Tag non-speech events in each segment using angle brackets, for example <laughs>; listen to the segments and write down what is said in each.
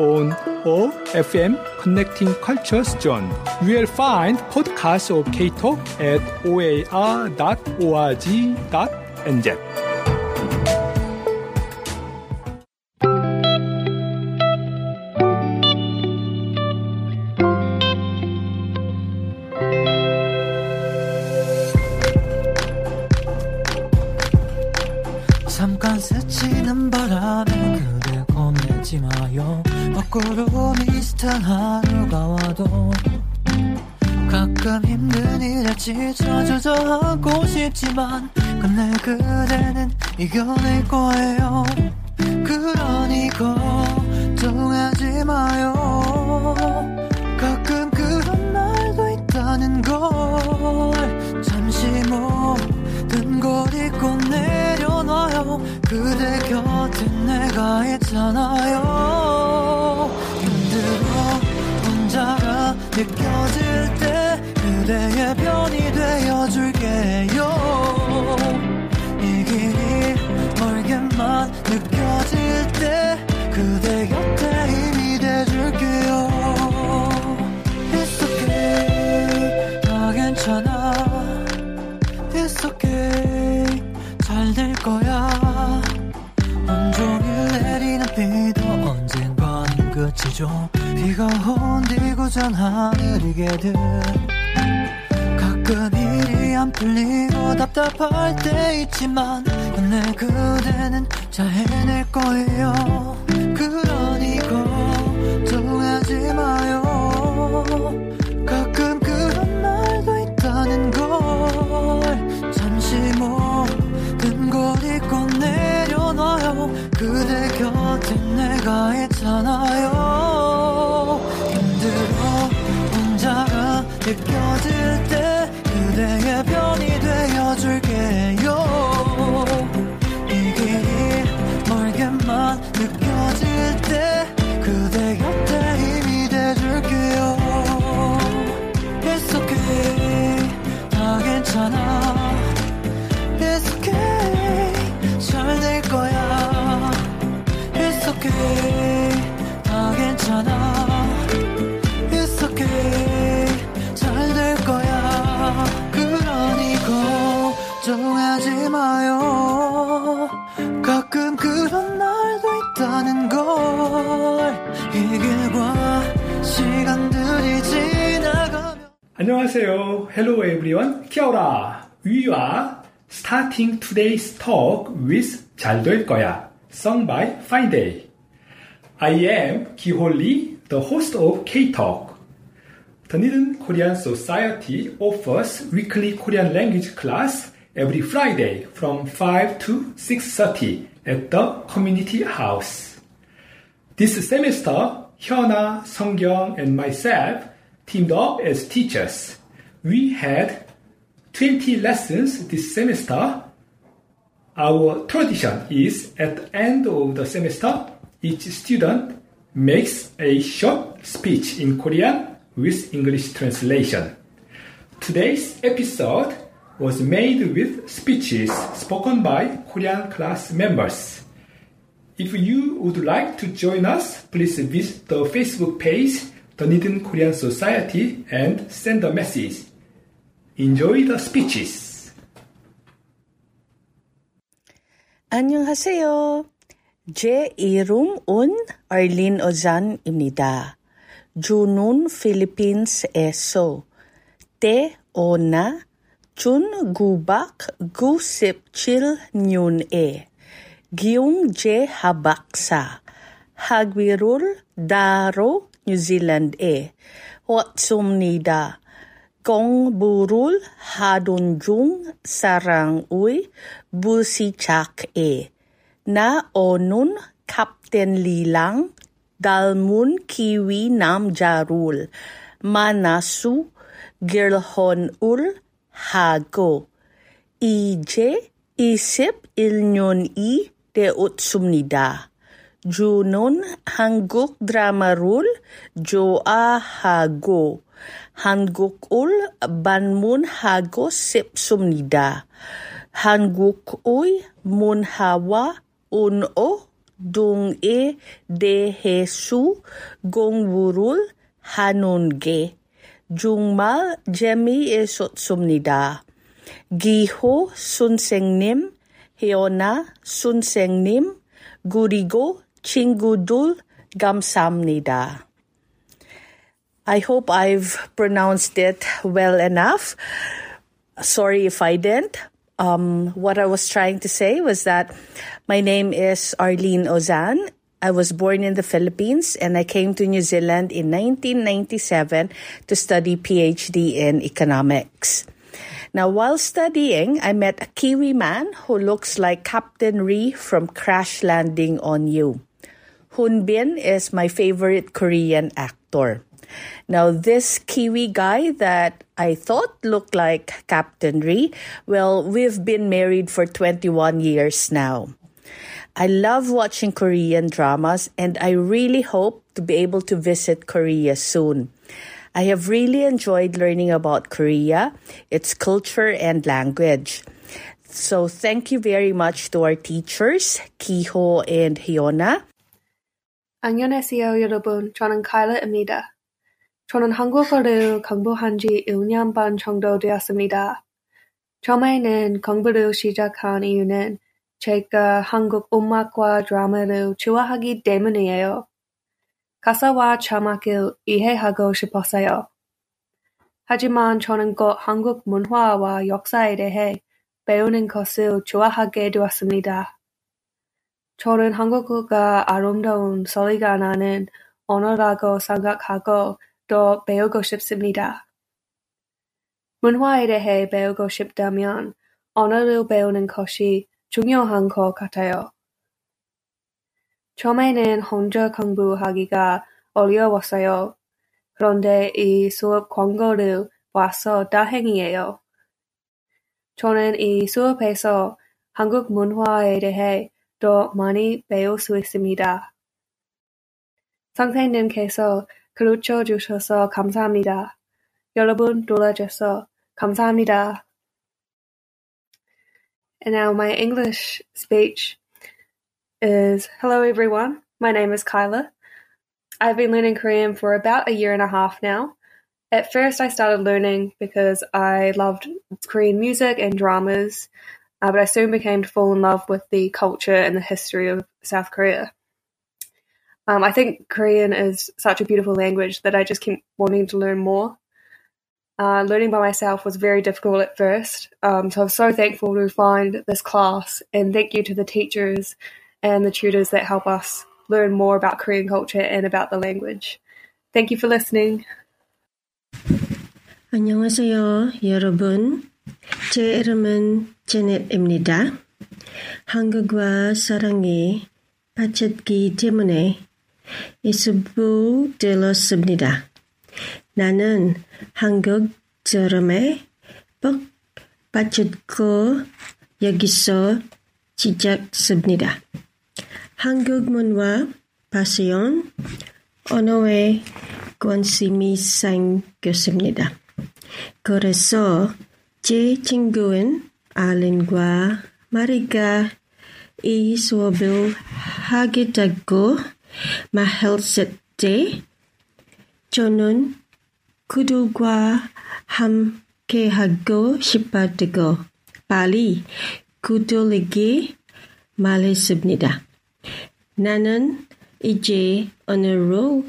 On OFM Connecting Cultures Zone. You will find podcasts of K-Talk at oar.org.nz. 잠깐 스치는 바람에 그대 겁내지 마요. 거꾸로 비슷한 하루가 와도 가끔 힘든 일에 지쳐 주저앉고 싶지만 끝내 그대는 이겨낼 거예요. 그러니 걱정하지 마요. 가끔 그런 날도 있다는 걸 잠시 모든 걸 잊고 내려놔요. 그대 내가 있잖아요. 힘들어 혼자가 느껴질 때 그대의 편이 있지만 끝내 그대는 잘 해낼 거예요. 그러니 걱정하지 마요. 가끔 그런 날도 있다는 걸 잠시 모든 걸 잊고 내려놔요. 그대 곁에 내가 있잖아요. 힘들어 혼자가 느껴질 때 안녕하세요. Hello everyone. Kia We are starting today's talk with 잘 될 거야, sung by Fine Day. I am Kiholli, the host of K-Talk. Dunedin Korean Society offers weekly Korean language class every Friday from 5 to 6.30 at the community house. This semester, Hyuna, Sungkyung, and myself teamed up as teachers. We had 20 lessons this semester. Our tradition is at the end of the semester, each student makes a short speech in Korean with English translation. Today's episode was made with speeches spoken by Korean class members. If you would like to join us, please visit the Facebook page Dunedin Korean Society and send a message. Enjoy the speeches. 안녕하세요. 제 이름은 얼린 오잔입니다. 주는 필리핀스에서 태어나 1997년에 기웅제 하박사 학위를 다로 New Zealand e huat sumnida kong burul hadunjung sarang ui busicak e na onun kapten lilang dalmun kiwi nam jarul manasu girlhon ul hago ije isip ilnyon i de utsumnida. Junun Hanguk Dramarul Joa Hago. Hangukul Banmun Hago Sip Sumnida. Hangukui Munhawa o Dung E Dehesu hanun Hanunge Jungmal Jemi Esot Sumnida. Giho Sunsengnim Heona Sunsengnim Gurigo Chinguddul Gamsamnida. I hope I've pronounced it well enough. Sorry if I didn't. Um, what I was trying to say was that my name is Arlene Ozan. I was born in the Philippines and I came to New Zealand in 1997 to study PhD in economics. Now, while studying, I met a Kiwi man who looks like Captain Ri from Crash Landing on You. Hyun Bin is my favorite Korean actor. Now, this Kiwi guy that I thought looked like Captain Ri, well, we've been married for 21 years now. I love watching Korean dramas and I really hope to be able to visit Korea soon. I have really enjoyed learning about Korea, its culture and language. So thank you very much to our teachers, Kiho and Hyuna. 안녕하세요 여러분. 저는 카일라입니다. 저는 한국어를 공부한 지 1년 반 정도 되었습니다. 처음에는 공부를 시작한 이유는 제가 한국 음악과 드라마를 좋아하기 때문이에요. 가사와 자막을 이해하고 싶었어요. 하지만 저는 곧 한국 문화와 역사에 대해 배우는 것을 좋아하게 되었습니다. 저는 한국어가 아름다운 소리가 나는 언어라고 생각하고 더 배우고 싶습니다. 문화에 대해 배우고 싶다면 언어를 배우는 것이 중요한 것 같아요. 처음에는 혼자 공부하기가 어려웠어요. 그런데 이 수업 광고를 봐서 다행이에요. 저는 이 수업에서 한국 문화에 대해 더 많이 배울 수 있습니다. 선생님께서 가르쳐 주셔서 감사합니다. 여러분 놀아줘서 감사합니다. And now my English speech is Hello everyone, my name is Kyla. I've been learning Korean for about a year and a half now. At first, I started learning because I loved Korean music and dramas, uh, but I soon became to fall in love with the culture and the history of South Korea. Um, I think Korean is such a beautiful language that I just keep wanting to learn more. Uh, learning by myself was very difficult at first, um, so I'm so thankful to find this class, and thank you to the teachers and the tutors that help us learn more about Korean culture and about the language. Thank you for listening. 안녕하세요, 여러분. 제 이름은 제넷입니다. 한국과 사랑이 빠졌기 때문에 이 수부 들었습니다. 나는 한국 사람에 뻑 빠졌고 여기서 시작습니다. 한국 문화 파시온 언어에 관심이 생겼습니다. 그래서 J. Chinguin, Alingua, Mariga, E. Swabil, Hagidago, Mahel Sette, Jonun, Kudugwa, Ham Kehago, Shipadego, Bali, Kuduligi, Male Subnida. Nanan, Ije, Onero,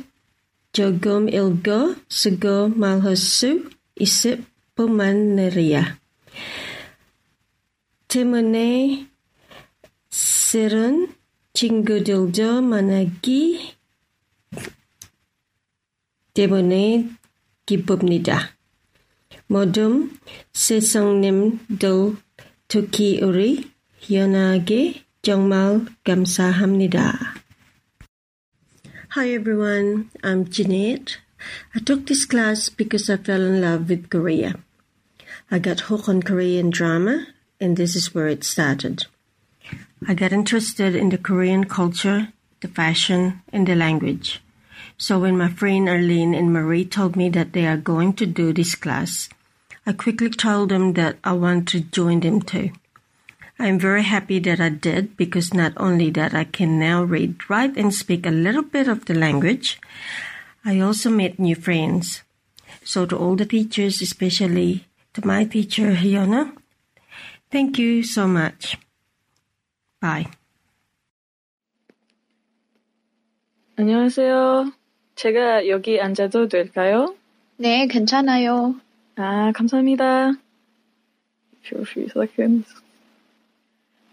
Jogom Ilgo, Sugo Malhosu, Isip, 과 함께하고 싶었고 빨리 그들에게 말했습니다. 나는 이제 오늘로 조금 읽어 쓰고 말할 수 있을 뿐만 아니라 때문에 실은 친구들도 만나기 때문에 기쁩니다. 모든 세상님들 특히 우리 연하게 정말 감사합니다. Hi everyone, I'm Jeanette. I took this class because I fell in love with Korea. I got hooked on Korean drama and this is where it started. I got interested in the Korean culture, the fashion, and the language. So when my friend Arlene and Marie told me that they are going to do this class, I quickly told them that I want to join them too. I'm very happy that I did because not only that I can now read, write, and speak a little bit of the language, I also made new friends. So to all the teachers, especially to my teacher Hyuna, thank you so much. Bye. 안녕하세요. 제가 여기 앉아도 될까요? 네, 괜찮아요. 아, 감사합니다. Few seconds.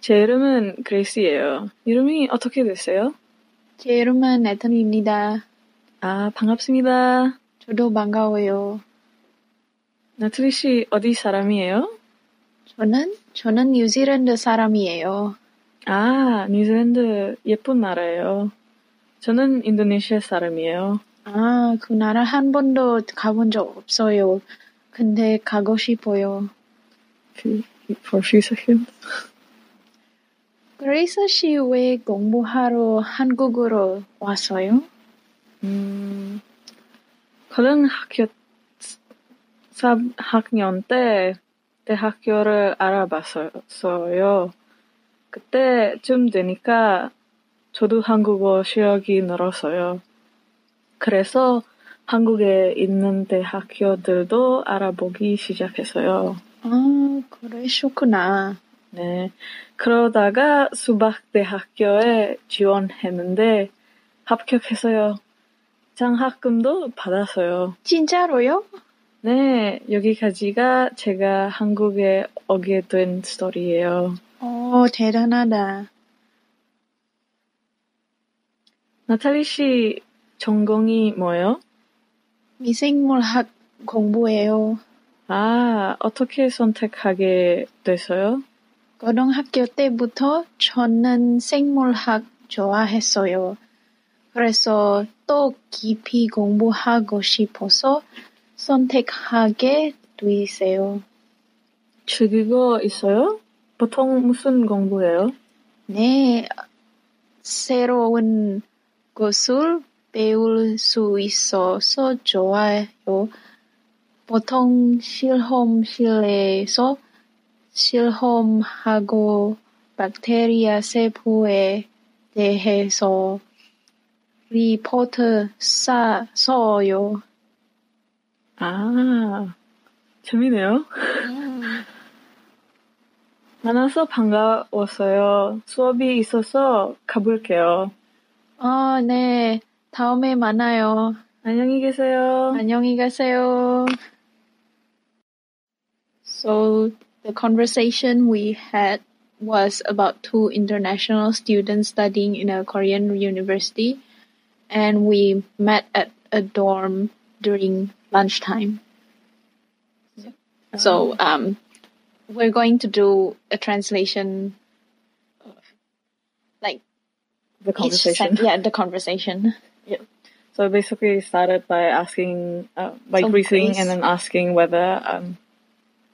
제 이름은 그레이스예요. 이름이 어떻게 되세요? 제 이름은 에턴입니다. 아, 반갑습니다. 저도 반가워요. 나트리 씨 어디 사람이에요? 저는, 저는 뉴질랜드 사람이에요. 아, 뉴질랜드 예쁜 나라예요. 저는 인도네시아 사람이에요. 아, 그 나라 한 번도 가본 적 없어요. 근데 가고 싶어요. A few seconds. 그레이스 씨왜 공부하러 한국으로 왔어요? 음, 고등학교 3학년 때 대학교를 알아봤어요. 그때쯤 되니까 저도 한국어 실력이 늘었어요. 그래서 한국에 있는 대학교들도 알아보기 시작했어요. 아, 그러셨구나. 네. 그러다가 수박대학교에 지원했는데 합격했어요. 장학금도 받았어요. 진짜로요? 네, 여기까지가 제가 한국에 오게 된 스토리예요. 어, 대단하다. 나탈리 씨 전공이 뭐예요? 미생물학 공부해요. 아, 어떻게 선택하게 됐어요? 고등학교 때부터 저는 생물학 좋아했어요. 그래서 또 깊이 공부하고 싶어서 선택하게 됐어요. 즐기고 있어요? 보통 무슨 공부예요? 네, 새로운 것을 배울 수 있어서 좋아요. 보통 실험실에서 실험하고 박테리아 세포에 대해서 리포트 사, 써요. 아, 재미네요. 만나서 반가웠어요. 수업이 있어서 가볼게요. 아, 네. 다음에 만나요. 안녕히 계세요. 안녕히 가세요. So the conversation we had was about two international students studying in a Korean university and we met at a dorm during lunchtime. So um we're going to do a translation of, like The conversation. sec- yeah, the conversation. Yeah. So basically it started by asking, uh, by Some greeting quiz. and then asking whether um,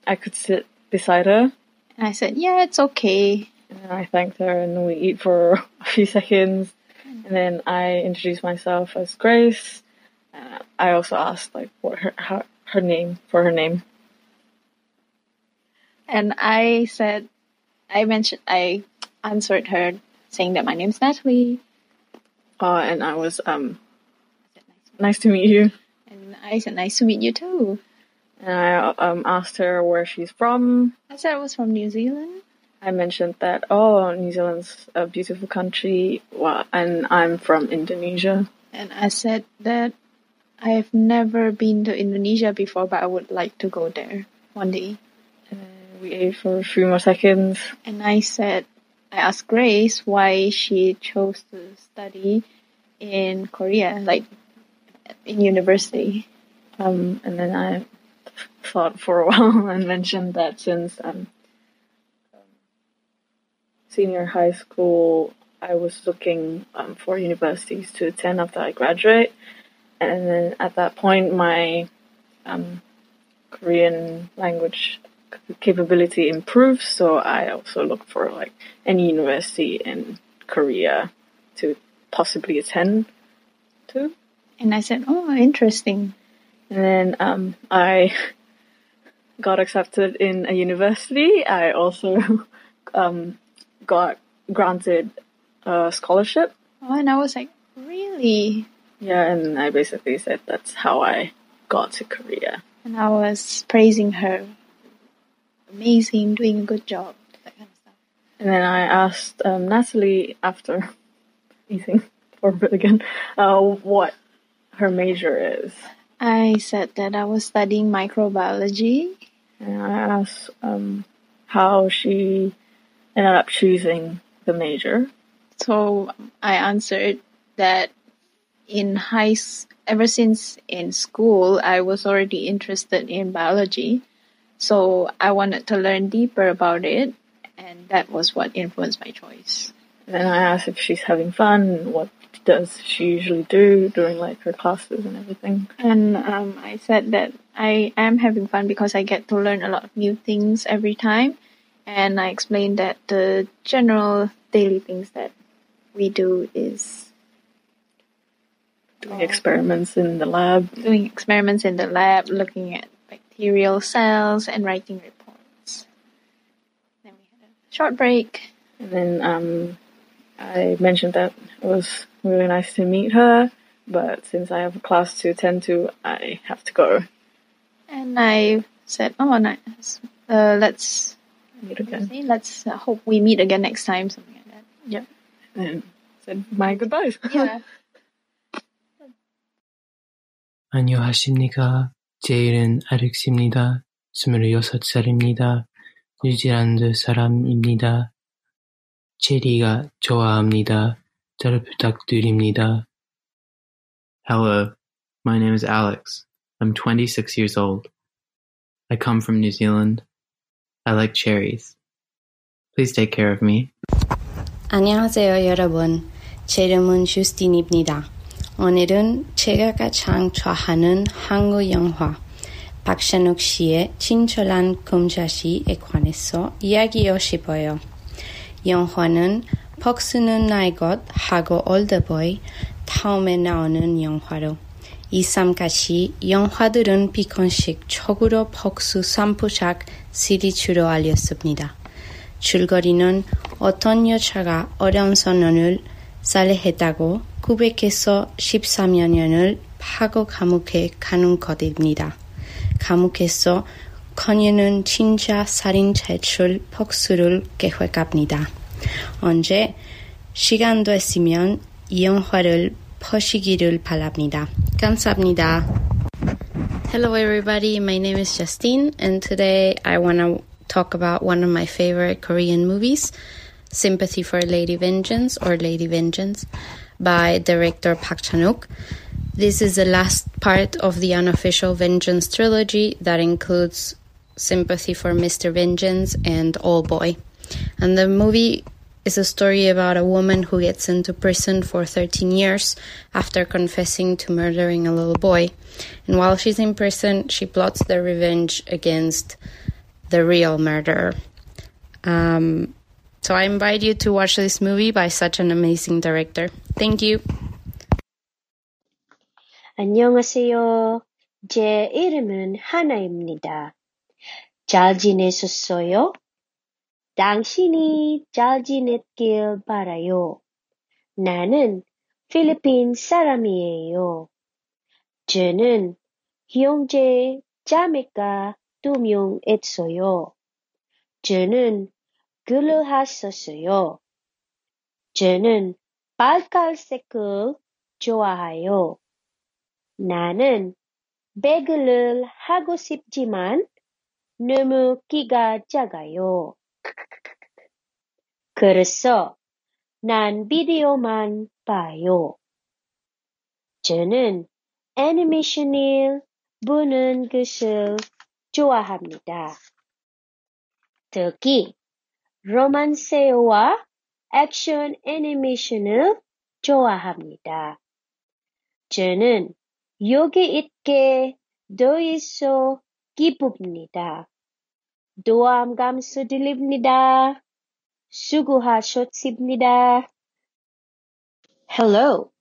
I could sit beside her. And I said, "Yeah, it's okay." And then I thanked her and we eat for <laughs> a few seconds. And then I introduced myself as Grace. Uh, I also asked like what her, her, her name, for her name. And I said, I mentioned, I answered her saying that my name's Natalie. Uh, and I was, um, nice to meet you. And I said, nice to meet you too. And I um, asked her where she's from. I said I was from New Zealand. I mentioned that, oh, New Zealand's a beautiful country, well, and I'm from Indonesia. And I said that I've never been to Indonesia before, but I would like to go there one day. And then we ate for a few more seconds. And I said, I asked Grace why she chose to study in Korea, like in university. Um, and then I thought for a <laughs> while and mentioned that since um, senior high school, I was looking um, for universities to attend after I graduate. And then at that point, my um, Korean language capability improves. So I also look for like any university in Korea to possibly attend to. And I said, oh, interesting. And then um, I <laughs> got accepted in a university. I also <laughs> um, got granted a scholarship. Oh, and I was like, really? Yeah, and I basically said that's how I got to Korea. And I was praising her. Amazing, doing a good job, that kind of stuff. And then I asked um, Natalie after eating for a bit again uh, what her major is. I said that I was studying microbiology. And I asked um, how she ended up choosing the major. So I answered that in high, ever since in school, I was already interested in biology. So I wanted to learn deeper about it, and that was what influenced my choice. Then I asked if she's having fun what does she usually do during like her classes and everything. And um, I said that I am having fun because I get to learn a lot of new things every time. And I explained that the general daily things that we do is Doing experiments in the lab. doing experiments in the lab, looking at bacterial cells, and writing reports. Then we had a short break. And then um, I mentioned that it was really nice to meet her, but since I have a class to attend to, I have to go. And I said, "Oh, nice. Uh, let's Meet again. see. Let's uh, hope we meet again next time." Something like that. Yeah. And said my goodbyes. Yeah. <laughs> 안녕하십니까. 제 이름은 알렉스입니다. 26살입니다. 뉴질랜드 사람입니다. 체리가 좋아합니다. 잘 부탁드립니다. Hello, my name is Alex. I'm 26 years old. I come from New Zealand. I like cherries. Please take care of me. 안녕하세요, 여러분. 제 이름은 주스틴입니다. 오늘은 제가 가장 좋아하는 한국 영화 박찬욱 씨의 친절한 금자씨에 관해서 이야기하고 싶어요. 영화는 폭스는 나의 것 하고 올드보이 다음에 나오는 영화로 이 삼같이 영화들은 비컨식 적으로 폭스 3부작 시리즈로 알렸습니다. 줄거리는 어떤 여자가 어려운 소년을 살해했다고 구백에서 13년을 파고 감옥에 가는 것입니다. 감옥에서 그녀는 진짜 살인 탈출 폭수를 계획합니다. 언제 시간 됐으면 이 영화를 보시기를 바랍니다. 감사합니다. Hello, everybody. My name is Justine, and today I want to talk about one of my favorite Korean movies, Sympathy for Lady Vengeance or Lady Vengeance by director Park Chan-wook. This is the last part of the unofficial Vengeance trilogy that includes Sympathy for Mr. Vengeance and Oldboy. And the movie is a story about a woman who gets into prison for 13 years after confessing to murdering a little boy. And while she's in prison, she plots their revenge against the real murderer. Um, so I invite you to watch this movie by such an amazing director. Thank you. 안녕하세요. 제 이름은 하나입니다. 잘 지내셨어요? 당신이 잘 지냈길 바라요. 나는 필리핀 사람이에요. 저는 형제 자매가 두 명 있어요. 저는 근로했었어요. 저는 빨간색을 좋아해요. 나는 배그를 하고 싶지만 너무 키가 작아요. 그래서 난 비디오만 봐요. 저는 애니메이션을 보는 것을 좋아합니다. 특히 로만스와 액션 애니메이션을 좋아합니다. 저는 여기 있게 더 있어 기쁩니다. 도암 감사드립니다. 수고하셨습니다. Hello,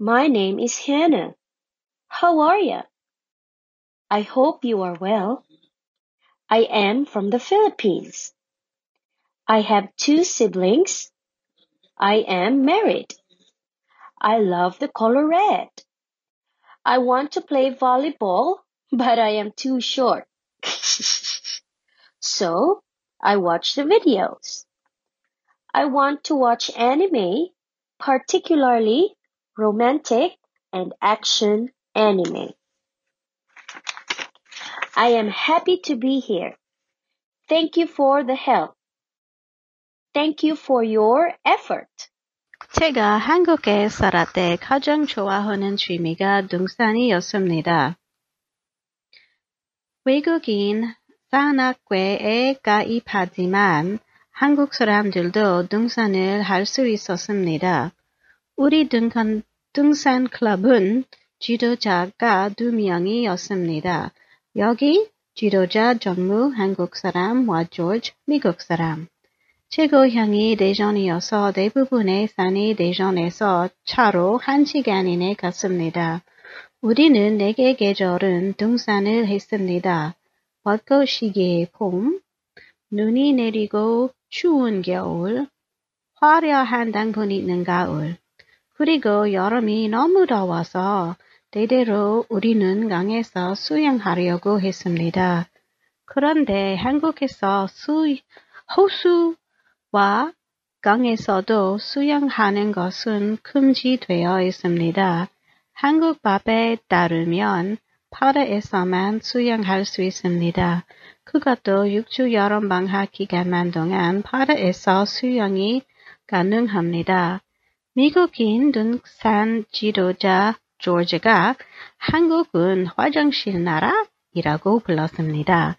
my name is Hannah. How are you? I hope you are well. I am from the Philippines. I have two siblings. I am married. I love the color red. I want to play volleyball, but I am too short. <laughs> so I watch the videos. I want to watch anime, particularly romantic and action anime. I am happy to be here. Thank you for the help. Thank you for your effort. 제가 한국에 살았을 때 가장 좋아하는 취미가 등산이었습니다. 외국인 산악회에 가입하지만 한국 사람들도 등산을 할 수 있었습니다. 우리 등산, 등산 클럽은 지도자가 두 명이었습니다. 여기 지도자 정무 한국 사람과 조지 미국 사람. 제 고향이 대전이어서 대부분의 산이 대전에서 차로 한 시간 이내 갔습니다. 우리는 네 개 계절은 등산을 했습니다. 벚꽃 시기의 봄, 눈이 내리고 추운 겨울, 화려한 당분 있는 가을, 그리고 여름이 너무 더워서 대대로 우리는 강에서 수영하려고 했습니다. 그런데 한국에서 수, 호수 와 강에서도 수영하는 것은 금지되어 있습니다. 한국 법에 따르면 바다에서만 수영할 수 있습니다. 그것도 6주 여름 방학 기간만 동안 바다에서 수영이 가능합니다. 미국인 등산 지도자 조지가 한국은 화장실 나라이라고 불렀습니다.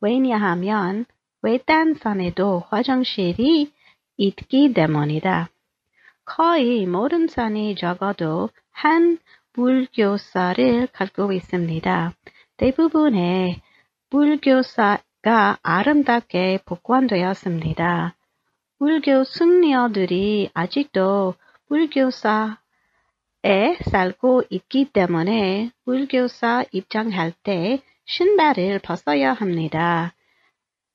왜냐하면 외딴 산에도 화장실이 있기 때문이다. 거의 모든 산이 적어도 한 불교사를 갖고 있습니다. 대부분의 불교사가 아름답게 복원되었습니다. 불교 승려들이 아직도 불교사에 살고 있기 때문에 불교사 입장할 때 신발을 벗어야 합니다.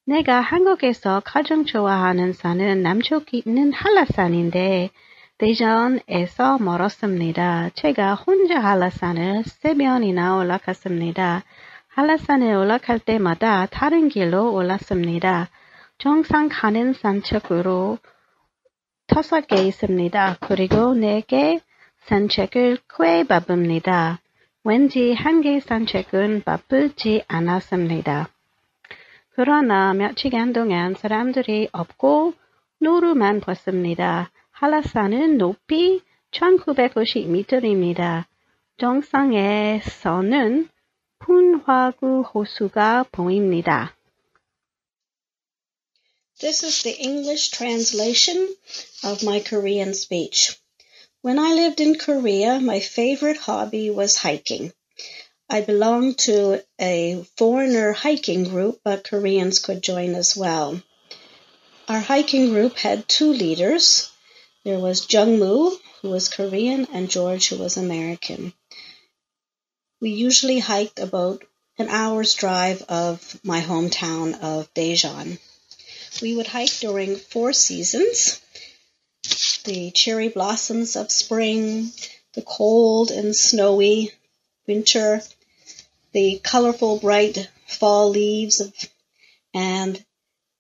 내가 한국에서 가장 좋아하는 산은 남쪽에 있는 한라산인데 대전에서 멀었습니다. 제가 혼자 한라산을 세 번이나 올라갔습니다. 한라산에 올라갈 때마다 다른 길로 올랐습니다. 정상 가는 산책으로 다섯 개 있습니다. 그리고 네 개 산책을 꽤 바쁩니다. 왠지 한 개 산책은 바쁘지 않았습니다. 그러나 며칠간 동안 사람들이 없고 노루만 봤습니다. 한라산은 높이 1950m입니다. 정상에서는 푼화구 호수가 보입니다. This is the English translation of my Korean speech. When I lived in Korea, my favorite hobby was hiking. I belonged to a foreigner hiking group, but Koreans could join as well. Our hiking group had two leaders. There was Jung Moo, who was Korean, and George, who was American. We usually hiked about an hour's drive of my hometown of Daejeon. We would hike during four seasons the cherry blossoms of spring, the cold and snowy winter, the colorful bright fall leaves and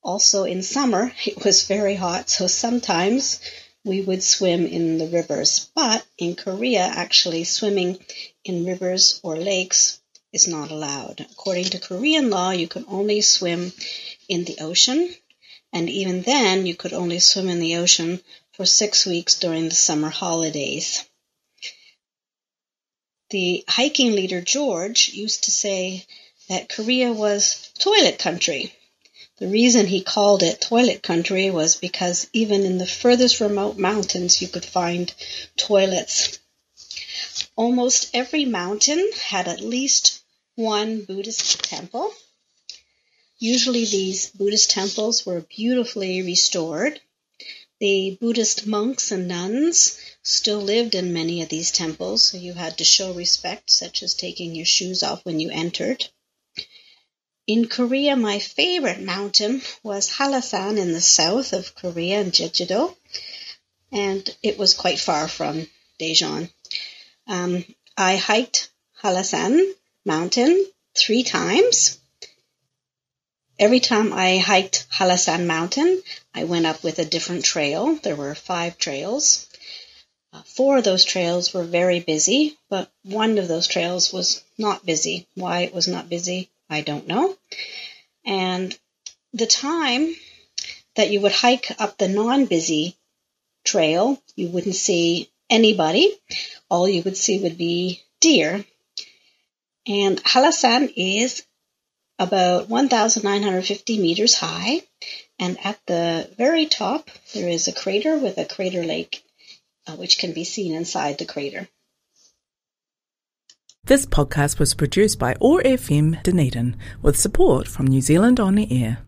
also in summer <laughs> it was very hot so sometimes we would swim in the rivers. But in korea actually swimming in rivers or lakes is not allowed. According to korean law you can only swim in the ocean and even then you could only swim in the ocean for six weeks during the summer holidays the hiking leader George used to say that Korea was toilet country. The reason he called it toilet country was because even in the furthest remote mountains you could find toilets. Almost every mountain had at least one Buddhist temple. Usually these Buddhist temples were beautifully restored. The Buddhist monks and nuns still lived in many of these temples, so you had to show respect, such as taking your shoes off when you entered. In Korea, my favorite mountain was Hallasan in the south of Korea in Jeju-do, and it was quite far from Daejeon. Um, I hiked Hallasan mountain three times. Every time I hiked Hallasan mountain, I went up with a different trail. There were five trails. Uh, four of those trails were very busy, but one of those trails was not busy. Why it was not busy, I don't know. And the time that you would hike up the non-busy trail, you wouldn't see anybody. All you would see would be deer. And Hallasan is about 1,950 meters high. And at the very top, there is a crater with a crater lake, uh, which can be seen inside the crater. This podcast was produced by OAR FM Dunedin with support from New Zealand On the Air.